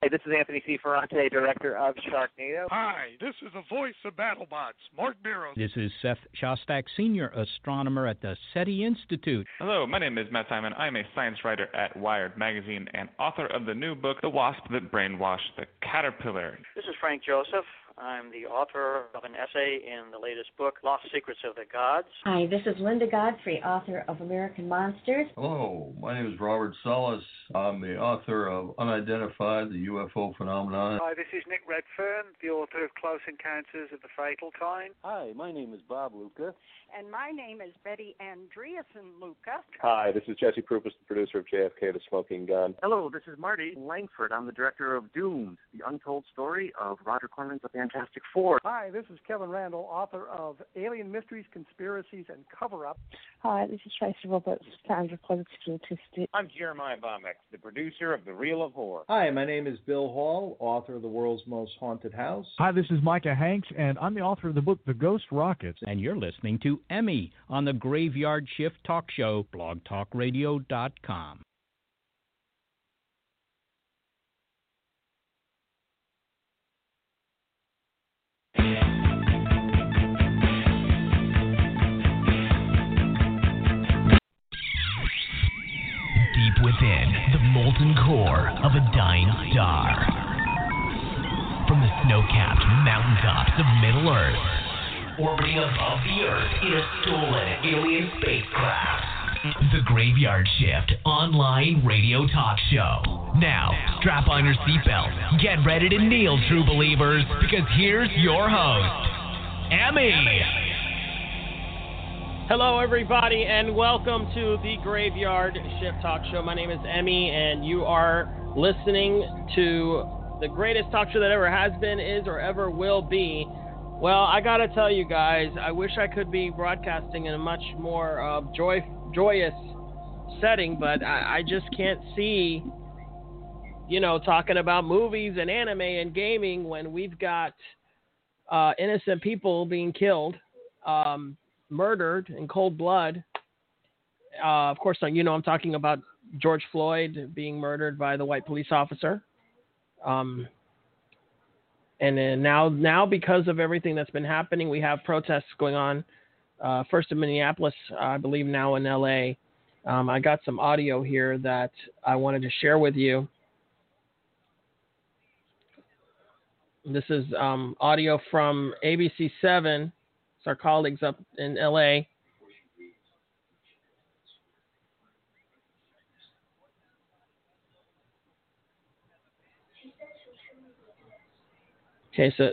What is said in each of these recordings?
Hey, this is Anthony C. Ferrante, director of Sharknado. Hi, this is the voice of BattleBots, Mark Beiro. This is Seth Shostak, senior astronomer at the SETI Institute. Hello, my name is Matt Simon. I'm a science writer at Wired Magazine and author of the new book, The Wasp That Brainwashed the Caterpillar. This is Frank Joseph. I'm the author of an essay in the latest book, Lost Secrets of the Gods. Hi, this is Linda Godfrey, author of American Monsters. Hello, my name is Robert Salas. I'm the author of Unidentified, the UFO Phenomenon. Hi, this is Nick Redfern, the author of Close Encounters of the Fatal Kind. Hi, my name is Bob Luca. And my name is Betty Andreasson Luca. Hi, this is Jesse Prupas, the producer of JFK The Smoking Gun. Hello, this is Marty Langford. I'm the director of Doomed, the untold story of Roger Corman's The Fantastic Four. Hi, this is Kevin Randle, author of Alien Mysteries, Conspiracies, and Cover Up. Hi, this is Tracy Roberts, founder of Positively Autistic. I'm Jeremiah Bomek, the producer of The Reel of Horror. Hi, my name is Bill Hall, author of The World's Most Haunted House. Hi, this is Micah Hanks, and I'm the author of the book The Ghost Rockets. And you're listening to Emi on the Graveyard Shift Talk Show, blogtalkradio.com. molten core of a dying star. From the snow-capped mountaintops of Middle Earth orbiting above the Earth in a stolen alien spacecraft. The Graveyard Shift online radio talk show. Now, strap on your seatbelt, get ready to kneel, true believers, because here's your host, Emi. Hello, everybody, and welcome to the Graveyard Shift Talk Show. My name is Emi, and you are listening to the greatest talk show that ever has been, is, or ever will be. Well, I gotta tell you guys, I wish I could be broadcasting in a much more uh, joy, joyous setting, but I, I just can't see, you know, talking about movies and anime and gaming when we've got uh, innocent people being killed, um, murdered in cold blood. Uh, of course, you know I'm talking about George Floyd being murdered by the white police officer. Um, and then now now because of everything that's been happening, we have protests going on. Uh, first in Minneapolis, I believe now in LA. Um, I got some audio here that I wanted to share with you. This is um, audio from ABC7. It's our colleagues up in LA. Okay, so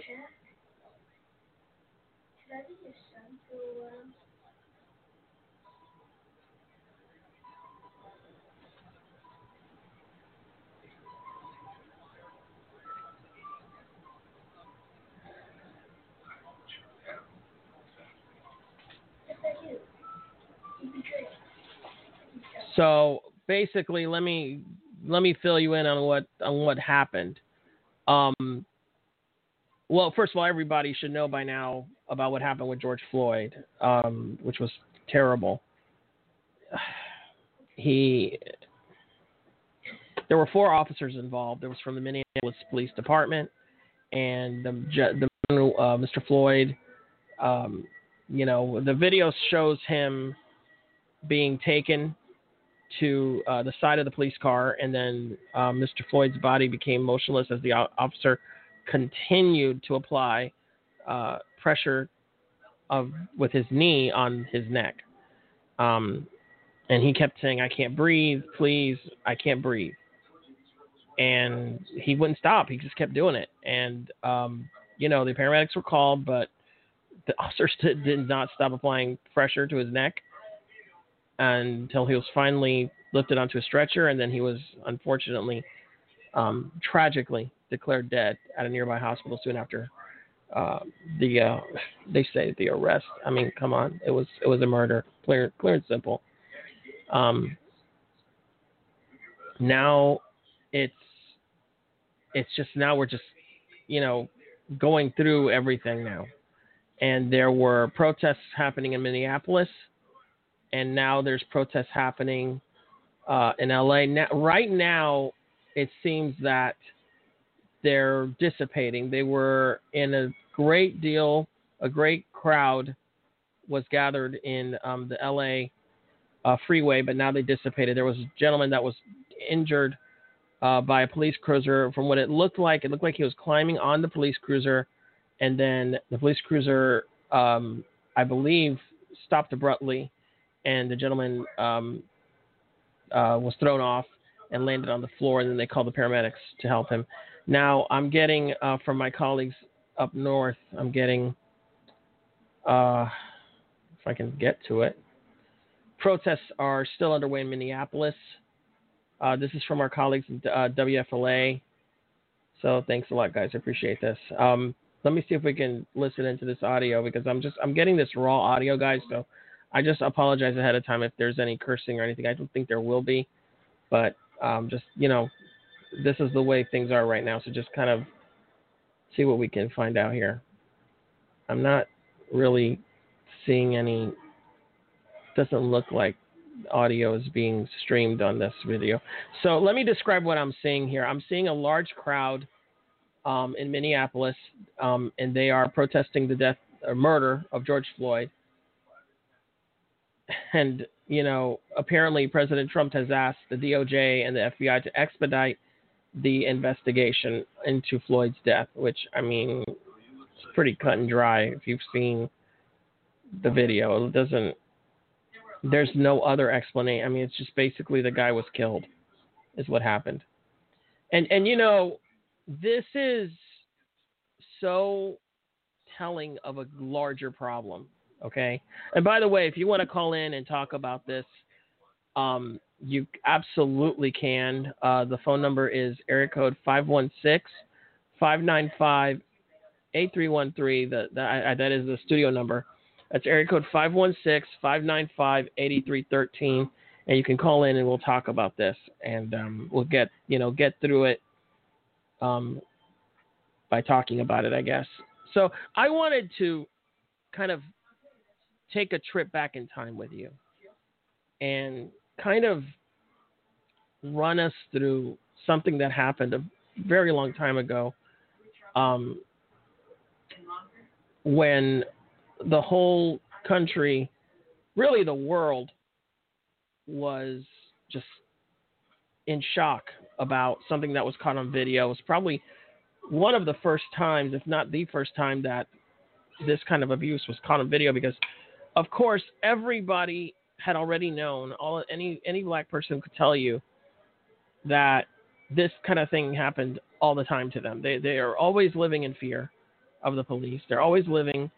So basically, let me let me fill you in on what on what happened. Um, well, first of all, everybody should know by now about what happened with George Floyd, um, which was terrible. He, there were four officers involved. There was from the Minneapolis Police Department, and the, the uh, Mr. Floyd. Um, you know, the video shows him being taken to uh, the side of the police car, and then uh, Mr. Floyd's body became motionless as the officer continued to apply uh, pressure of with his knee on his neck. Um, and he kept saying, "I can't breathe, please, I can't breathe." And he wouldn't stop. He just kept doing it. And um, you know, the paramedics were called, but the officers did, did not stop applying pressure to his neck until he was finally lifted onto a stretcher, and then he was unfortunately, um, tragically declared dead at a nearby hospital soon after uh, the uh, they say the arrest. I mean, come on, it was it was a murder, clear clear and simple. Um, now it's it's just now we're just you know going through everything now, and there were protests happening in Minneapolis, and now there's protests happening uh, in LA. Now, right now, it seems that they're dissipating. They were in a great deal, a great crowd was gathered in um, the LA uh, freeway, but now they dissipated. There was a gentleman that was injured uh, by a police cruiser. From what it looked like, it looked like he was climbing on the police cruiser, and then the police cruiser, um, I believe, stopped abruptly, and the gentleman um, uh, was thrown off and landed on the floor, and then they called the paramedics to help him. Now, I'm getting uh, from my colleagues up north, I'm getting, uh, if I can get to it, protests are still underway in Minneapolis. Uh, this is from our colleagues at uh, WFLA. So thanks a lot, guys. I appreciate this. Um, let me see if we can listen into this audio because I'm just I'm getting this raw audio, guys. So I just apologize ahead of time if there's any cursing or anything. I don't think there will be, but um, just you know, this is the way things are right now. So just kind of see what we can find out here. I'm not really seeing any. Doesn't look like audio is being streamed on this video. So let me describe what I'm seeing here. I'm seeing a large crowd um, in Minneapolis, um, and they are protesting the death or murder of George Floyd. And you know, apparently President Trump has asked the DOJ and the FBI to expedite the investigation into Floyd's death, which I mean, it's pretty cut and dry if you've seen the video. It doesn't. There's no other explanation. I mean, it's just basically the guy was killed, is what happened. And and you know, this is so telling of a larger problem. Okay. And by the way, if you want to call in and talk about this, um, you absolutely can. Uh, the phone number is area code 516 595 8313. That is the studio number. That's area code 516 595 8313. And you can call in and we'll talk about this. And um, we'll get, you know, get through it um, by talking about it, I guess. So I wanted to kind of take a trip back in time with you and kind of run us through something that happened a very long time ago um, when the whole country, really the world, was just in shock about something that was caught on video. It was probably one of the first times, if not the first time, that this kind of abuse was caught on video because, of course, everybody had already known, all any any black person could tell you that this kind of thing happened all the time to them. They they are always living in fear of the police. They're always living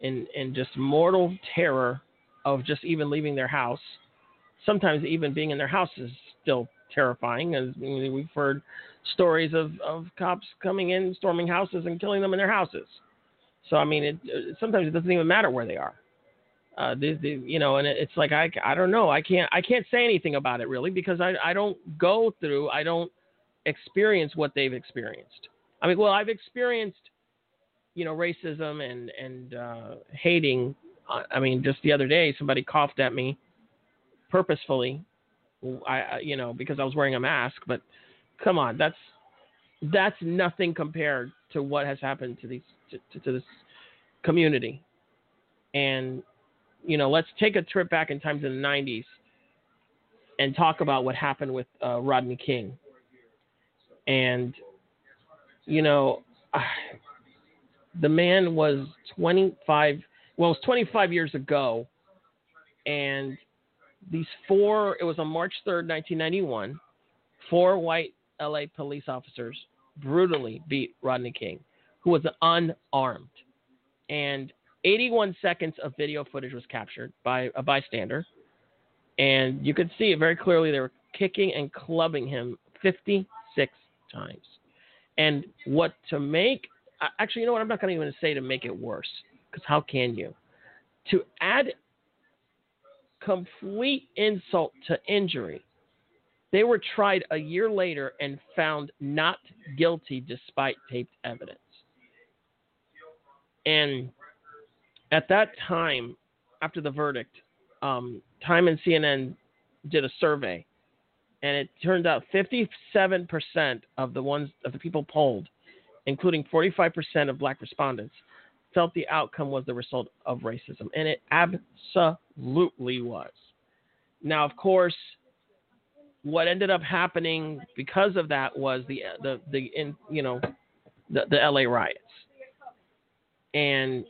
in in just mortal terror of just even leaving their house. Sometimes even being in their house is still terrifying, as we've heard stories of, of cops coming in, storming houses, and killing them in their houses. So I mean, it, sometimes it doesn't even matter where they are uh, you know, and it's like I, I don't know, I can't I can't say anything about it really because I, I don't go through, I don't experience what they've experienced. I mean, well, I've experienced, you know, racism and and uh, hating. I mean, just the other day, somebody coughed at me purposefully. I, you know, because I was wearing a mask. But come on, that's that's nothing compared to what has happened to these to, to this community. And you know, let's take a trip back in times in the 90s and talk about what happened with uh, Rodney King. And, you know, the man was 25, well, it was 25 years ago. And these four, it was on March 3rd, 1991, four white LA police officers brutally beat Rodney King, who was unarmed. And 81 seconds of video footage was captured by a bystander, and you could see it very clearly. They were kicking and clubbing him 56 times. And what to make, actually, you know what? I'm not going to even say to make it worse, because how can you? To add complete insult to injury, they were tried a year later and found not guilty despite taped evidence. And at that time, after the verdict, um, Time and CNN did a survey, and it turned out 57% of the ones of the people polled, including 45% of black respondents, felt the outcome was the result of racism, and it absolutely was. Now, of course, what ended up happening because of that was the the the in, you know the the LA riots, and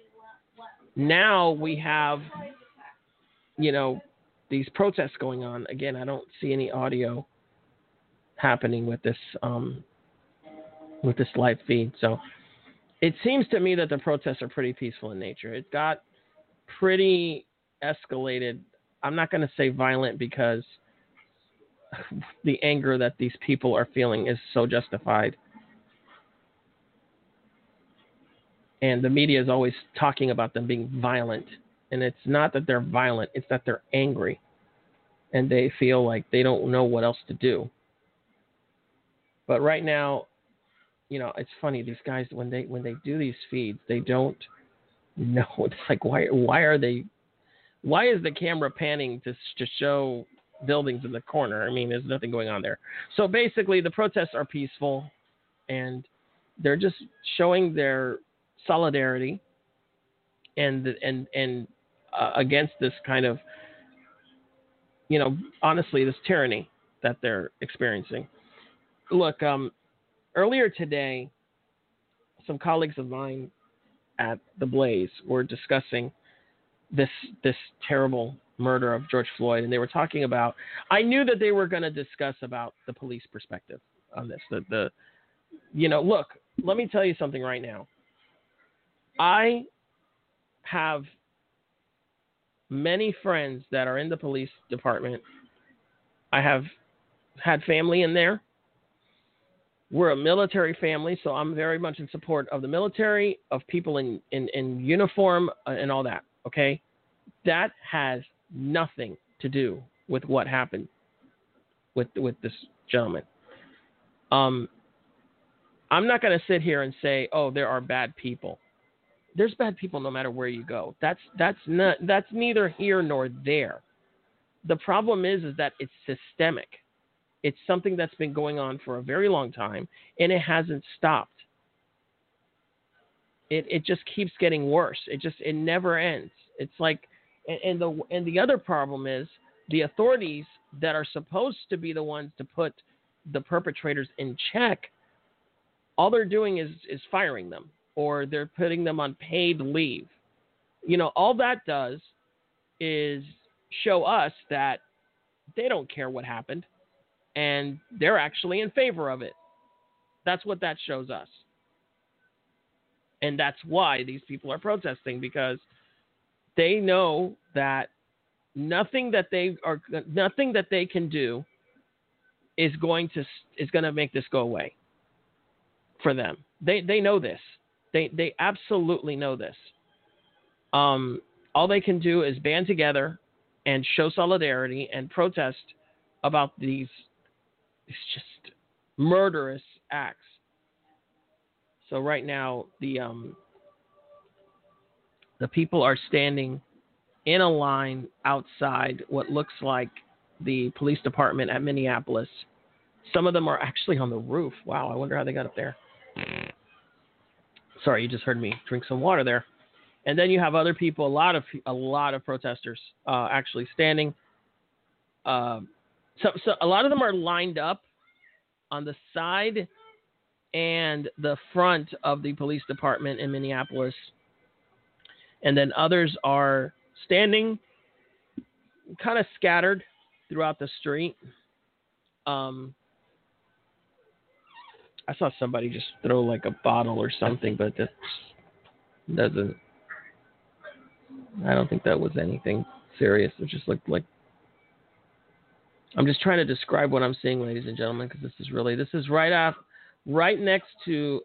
now we have you know these protests going on. Again, I don't see any audio happening with this um, with this live feed, so it seems to me that the protests are pretty peaceful in nature. It got pretty escalated. I'm not going to say violent because the anger that these people are feeling is so justified. And the media is always talking about them being violent. And it's not that they're violent, it's that they're angry. And they feel like they don't know what else to do. But right now, you know, it's funny. These guys when they when they do these feeds, they don't know. It's like why why are they? Why is the camera panning to to show buildings in the corner? I mean, there's nothing going on there. So basically, the protests are peaceful, and they're just showing their solidarity and and and uh, against this kind of you know honestly this tyranny that they're experiencing look um earlier today, some colleagues of mine at the Blaze were discussing this this terrible murder of George Floyd, and they were talking about. I knew that they were going to discuss about the police perspective on this. The the, you know, look. Let me tell you something right now. I have many friends that are in the police department. I have had family in there. We're a military family, so I'm very much in support of the military, of people in, in, in uniform, uh, and all that. Okay? That has nothing to do with what happened with with this gentleman. Um, I'm not going to sit here and say, "Oh, there are bad people." There's bad people no matter where you go. That's that's not that's neither here nor there. The problem is is that it's systemic. It's something that's been going on for a very long time, and it hasn't stopped. It it just keeps getting worse. It just it never ends. It's like, and, and the and the other problem is the authorities that are supposed to be the ones to put the perpetrators in check. All they're doing is is firing them, or they're putting them on paid leave. You know, all that does is show us that they don't care what happened and they're actually in favor of it. That's what that shows us. And that's why these people are protesting because they know that nothing that they are nothing that they can do is going to is going to make this go away for them. They they know this. They they absolutely know this. Um, all they can do is band together and show solidarity and protest about these just murderous acts. So right now the um the people are standing in a line outside what looks like the police department at Minneapolis. Some of them are actually on the roof. Wow, I wonder how they got up there. Sorry, you just heard me drink some water there. And then you have other people, a lot of a lot of protesters uh, actually standing uh, so, so a lot of them are lined up on the side and the front of the police department in Minneapolis, and then others are standing, kind of scattered throughout the street. Um, I saw somebody just throw like a bottle or something, but that doesn't I don't think that was anything serious. It just looked like. I'm just trying to describe what I'm seeing, ladies and gentlemen, because this is really this is right off, right next to,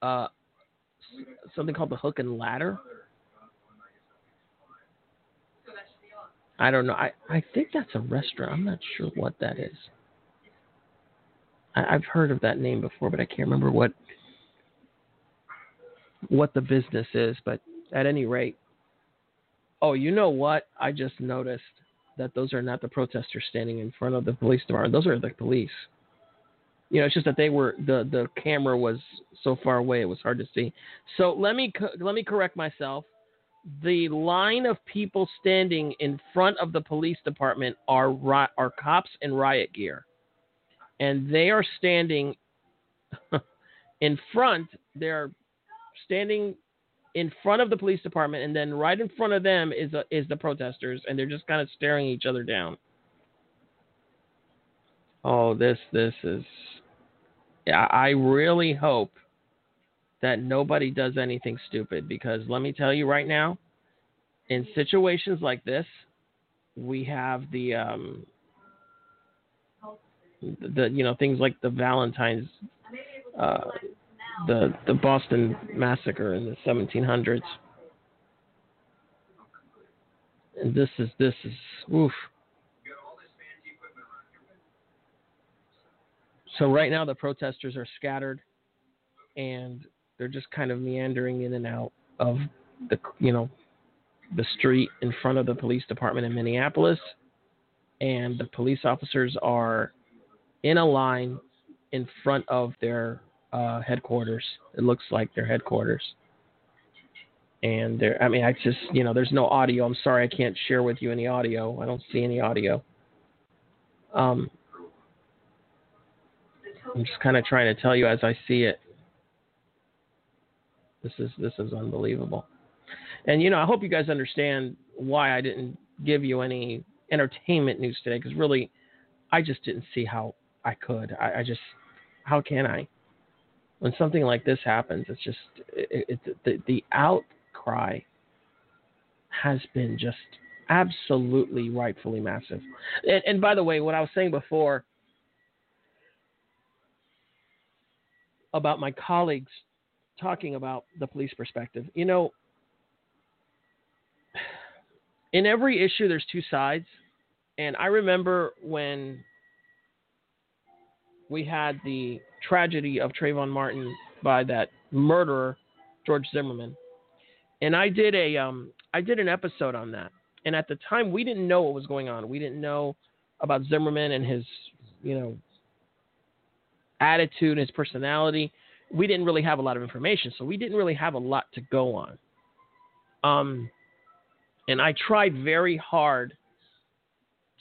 uh, something called the Hook and Ladder. I don't know. I, I think that's a restaurant. I'm not sure what that is. I, I've heard of that name before, but I can't remember what what the business is. But at any rate, oh, you know what? I just noticed that those are not the protesters standing in front of the police department. Those are the police. You know, it's just that they were the the camera was so far away it was hard to see. So let me let me correct myself the line of people standing in front of the police department are are cops in riot gear, and they are standing in front. They're standing in front of the police department, and then right in front of them is a, is the protesters, and they're just kind of staring each other down. Oh, this this is. I really hope that nobody does anything stupid because let me tell you right now, in situations like this, we have the um, the you know things like the Valentine's uh, the the Boston massacre in the 1700s, and this is this is oof. So right now the protesters are scattered, and they're just kind of meandering in and out of the you know the street in front of the police department in Minneapolis, and the police officers are in a line in front of their uh, headquarters. It looks like their headquarters. And there, I mean, I just, you know, there's no audio. I'm sorry, I can't share with you any audio. I don't see any audio. Um, I'm just kind of trying to tell you as I see it. This is this is unbelievable. And you know, I hope you guys understand why I didn't give you any entertainment news today because really, I just didn't see how I could. I, I, just, how can I? When something like this happens, it's just it, it, the the outcry has been just absolutely rightfully massive. And, and by the way, what I was saying before about my colleagues talking about the police perspective. You know, in every issue, there's two sides. And I remember when we had the tragedy of Trayvon Martin by that murderer, George Zimmerman. And I did a um, I did an episode on that. And at the time, we didn't know what was going on. We didn't know about Zimmerman and his, you know, attitude, his personality we didn't really have a lot of information, so we didn't really have a lot to go on. Um, and I tried very hard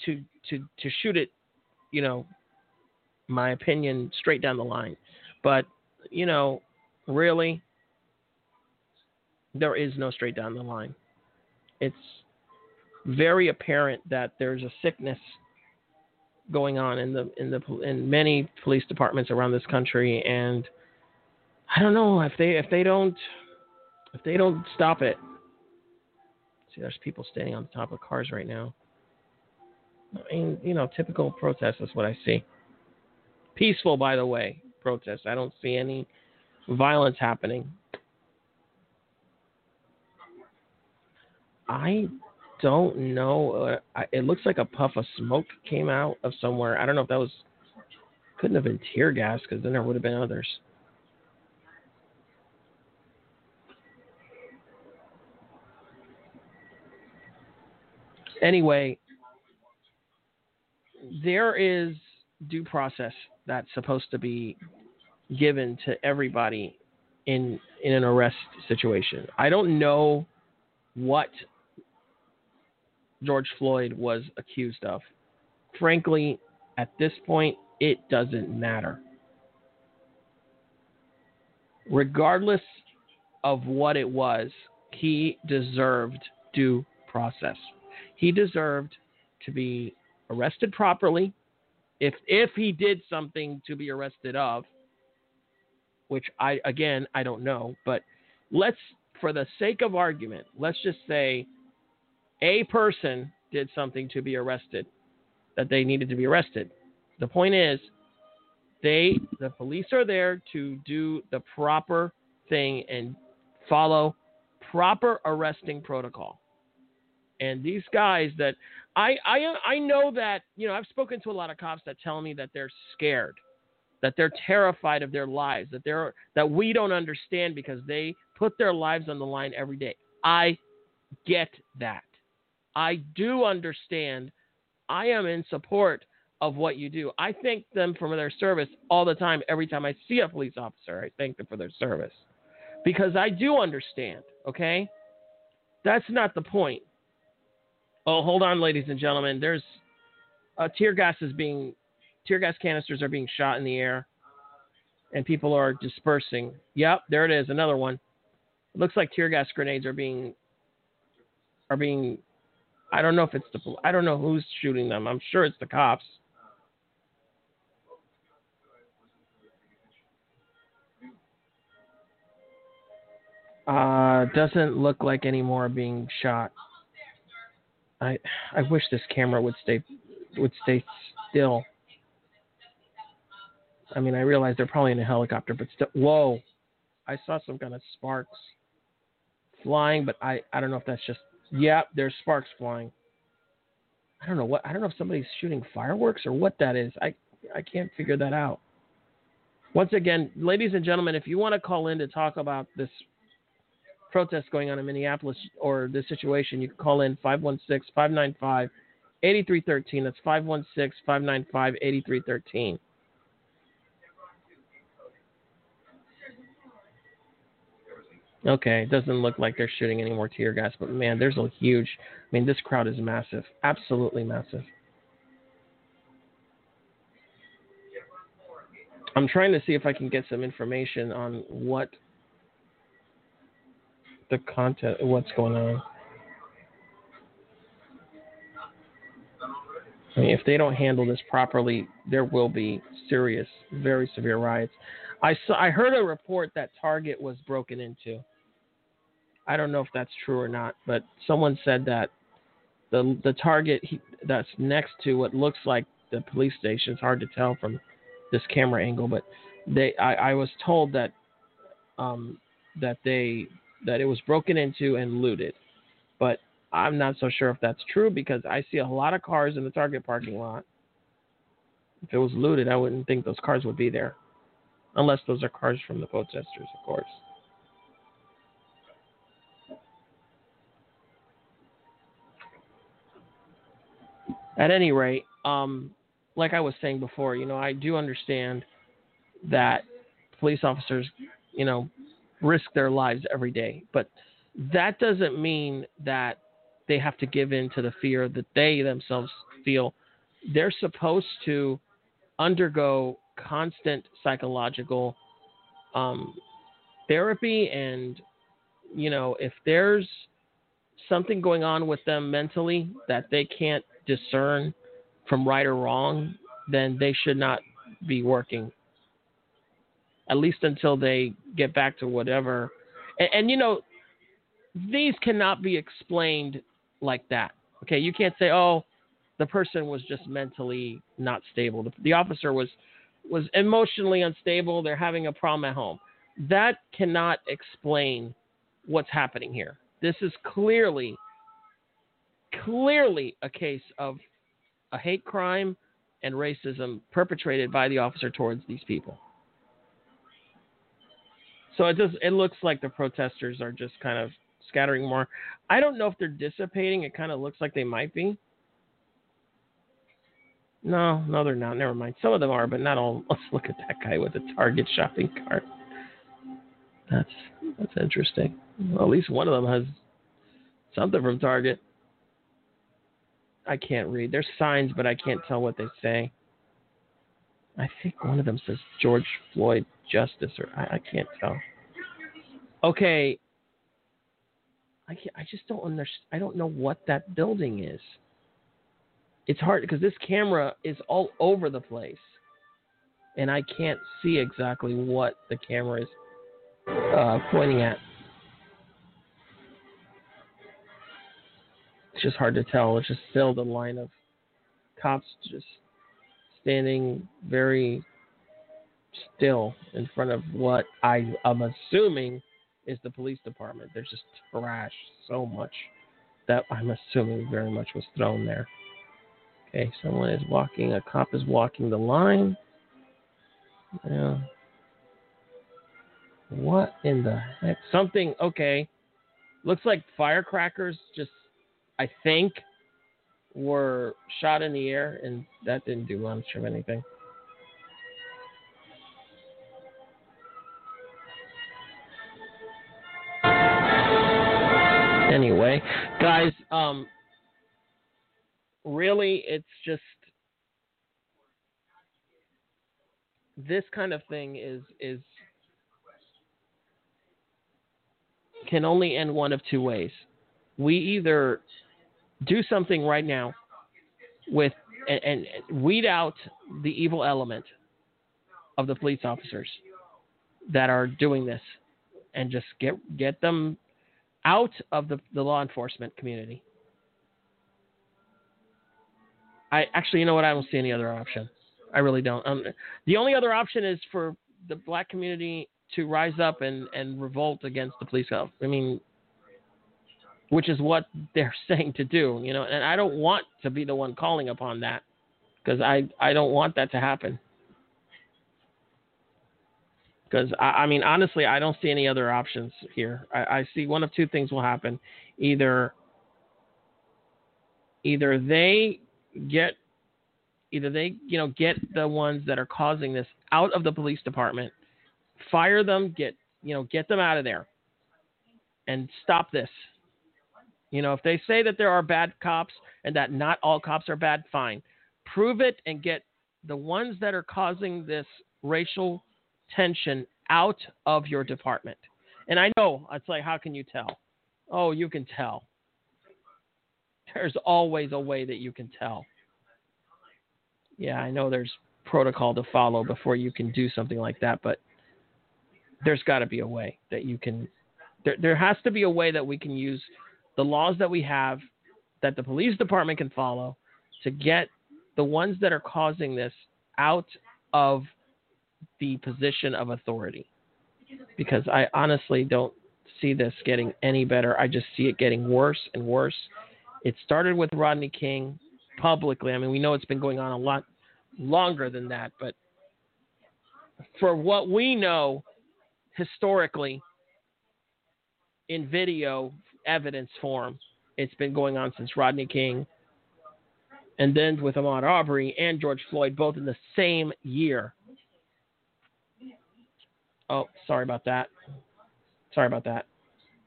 to to to shoot it, you know, my opinion straight down the line, but you know, really, there is no straight down the line. It's very apparent that there's a sickness going on in the in the in many police departments around this country, and I don't know if they if they don't if they don't stop it. See, there's people standing on the top of cars right now. I mean, you know, typical protest is what I see. Peaceful, by the way, protest. I don't see any violence happening. I don't know. Uh, it looks like a puff of smoke came out of somewhere. I don't know if that was. Couldn't have been tear gas because then there would have been others. Anyway, there is due process that's supposed to be given to everybody in in an arrest situation. I don't know what George Floyd was accused of. Frankly, at this point, it doesn't matter. Regardless of what it was, he deserved due process he deserved to be arrested properly. If if he did something to be arrested of, which I again I don't know, but let's for the sake of argument, let's just say a person did something to be arrested, that they needed to be arrested. The point is, they the police are there to do the proper thing and follow proper arresting protocol. And these guys that I I I know that you know I've spoken to a lot of cops that tell me that they're scared, that they're terrified of their lives, that they're that we don't understand because they put their lives on the line every day. I get that. I do understand. I am in support of what you do. I thank them for their service all the time. Every time I see a police officer, I thank them for their service because I do understand. Okay, that's not the point. Oh, hold on, ladies and gentlemen. There's uh, tear gas is being tear gas canisters are being shot in the air, and people are dispersing. Yep, there it is, another one. It looks like tear gas grenades are being are being. I don't know if it's the. I don't know who's shooting them. I'm sure it's the cops. Uh, doesn't look like any more being shot. I I wish this camera would stay would stay still. I mean, I realize they're probably in a helicopter, but still, whoa! I saw some kind of sparks flying, but I I don't know if that's just yeah, there's sparks flying. I don't know what I don't know if somebody's shooting fireworks or what that is. I I can't figure that out. Once again, ladies and gentlemen, if you want to call in to talk about this protest going on in Minneapolis or this situation, you can call in 516 595 8313. That's 516 595 8313. Okay, it doesn't look like they're shooting any more tear gas, but man, there's a huge. I mean, this crowd is massive, absolutely massive. I'm trying to see if I can get some information on what the content, what's going on. I mean, if they don't handle this properly, there will be serious, very severe riots. I saw, I heard a report that Target was broken into. I don't know if that's true or not, but someone said that the the Target he, that's next to what looks like the police station. It's hard to tell from this camera angle, but they I, I was told that um, that they that it was broken into and looted. But I'm not so sure if that's true because I see a lot of cars in the Target parking lot. If it was looted, I wouldn't think those cars would be there. Unless those are cars from the protesters, of course. At any rate, um, like I was saying before, you know, I do understand that police officers, you know, risk their lives every day. But that doesn't mean that they have to give in to the fear that they themselves feel. They're supposed to undergo constant psychological um, therapy, and you know, if there's something going on with them mentally that they can't discern from right or wrong, then they should not be working at least until they get back to whatever. And, and, you know, these cannot be explained like that. Okay, you can't say, oh, the person was just mentally not stable. The, the officer was was emotionally unstable. They're having a problem at home. That cannot explain what's happening here. This is clearly, clearly a case of a hate crime and racism perpetrated by the officer towards these people. So it does. It looks like the protesters are just kind of scattering more. I don't know if they're dissipating. It kind of looks like they might be. No, no, they're not. Never mind. Some of them are, but not all. Let's look at that guy with the Target shopping cart. That's that's interesting. Well, at least one of them has something from Target. I can't read. There's signs, but I can't tell what they say. I think one of them says George Floyd Justice, or I, I can't tell. Okay, I can't, I just don't understand. I don't know what that building is. It's hard because this camera is all over the place, and I can't see exactly what the camera is uh, pointing at. It's just hard to tell. It's just still the line of cops just standing very still in front of what I am assuming is the police department. There's just trash so much that I'm assuming very much was thrown there. Okay, someone is walking, a cop is walking the line. Yeah. What in the heck? Something, okay. Looks like firecrackers just, I think, were shot in the air, and that didn't do much of anything. Anyway, guys, um, really, it's just this kind of thing is is can only end one of two ways. We either do something right now with and, and, weed out the evil element of the police officers that are doing this and just get get them out of the, the law enforcement community. I actually, you know what? I don't see any other option. I really don't. Um, the only other option is for the black community to rise up and, and revolt against the police. I mean, which is what they're saying to do, you know. And I don't want to be the one calling upon that because I I don't want that to happen. Because I, I, mean, honestly, I don't see any other options here. I, I see one of two things will happen: either either they get either they you know get the ones that are causing this out of the police department, fire them, get you know get them out of there, and stop this. You know, if they say that there are bad cops and that not all cops are bad, fine. Prove it and get the ones that are causing this racial tension out of your department. And I know it's like, how can you tell? Oh, you can tell. There's always a way that you can tell. Yeah, I know there's protocol to follow before you can do something like that, but there's got to be a way that you can. There, there has to be a way that we can use the laws that we have, that the police department can follow, to get the ones that are causing this out of the position of authority. Because I honestly don't see this getting any better. I just see it getting worse and worse. It started with Rodney King publicly. I mean, we know it's been going on a lot longer than that, but for what we know historically in video evidence form, it's been going on since Rodney King and then with Ahmaud Arbery and George Floyd both in the same year. Oh, sorry about that. Sorry about that.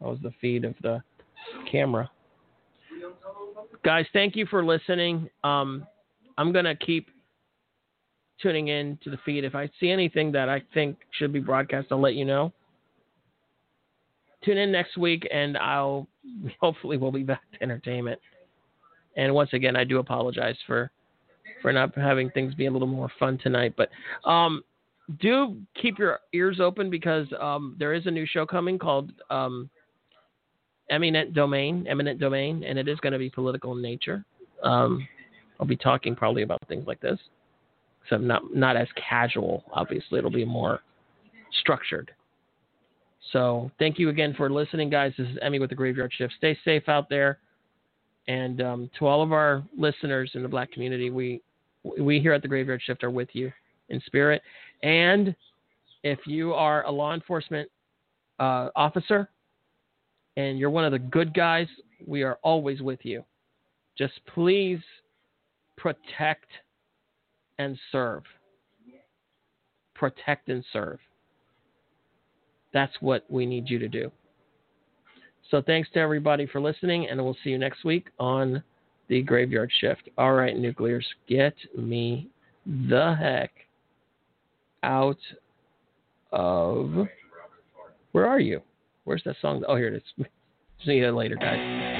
That was the feed of the camera. Guys, thank you for listening. Um, I'm going to keep tuning in to the feed. If I see anything that I think should be broadcast, I'll let you know. Tune in next week, and I'll hopefully we'll be back to entertainment. And once again, I do apologize for for not having things be a little more fun tonight. But um, do keep your ears open because um, there is a new show coming called um, Eminent Domain, Eminent Domain, and it is going to be political in nature. Um, I'll be talking probably about things like this, except not not as casual. Obviously, it'll be more structured. So thank you again for listening, guys. This is Emi with the Graveyard Shift. Stay safe out there. And um, to all of our listeners in the black community, we we here at the Graveyard Shift are with you in spirit. And if you are a law enforcement uh, officer and you're one of the good guys, we are always with you. Just please protect and serve. Protect and serve. That's what we need you to do. So thanks to everybody for listening, and we'll see you next week on the Graveyard Shift. All right, nuclears, get me the heck out of. Where are you? Where's that song? Oh, here it is. See you later, guys.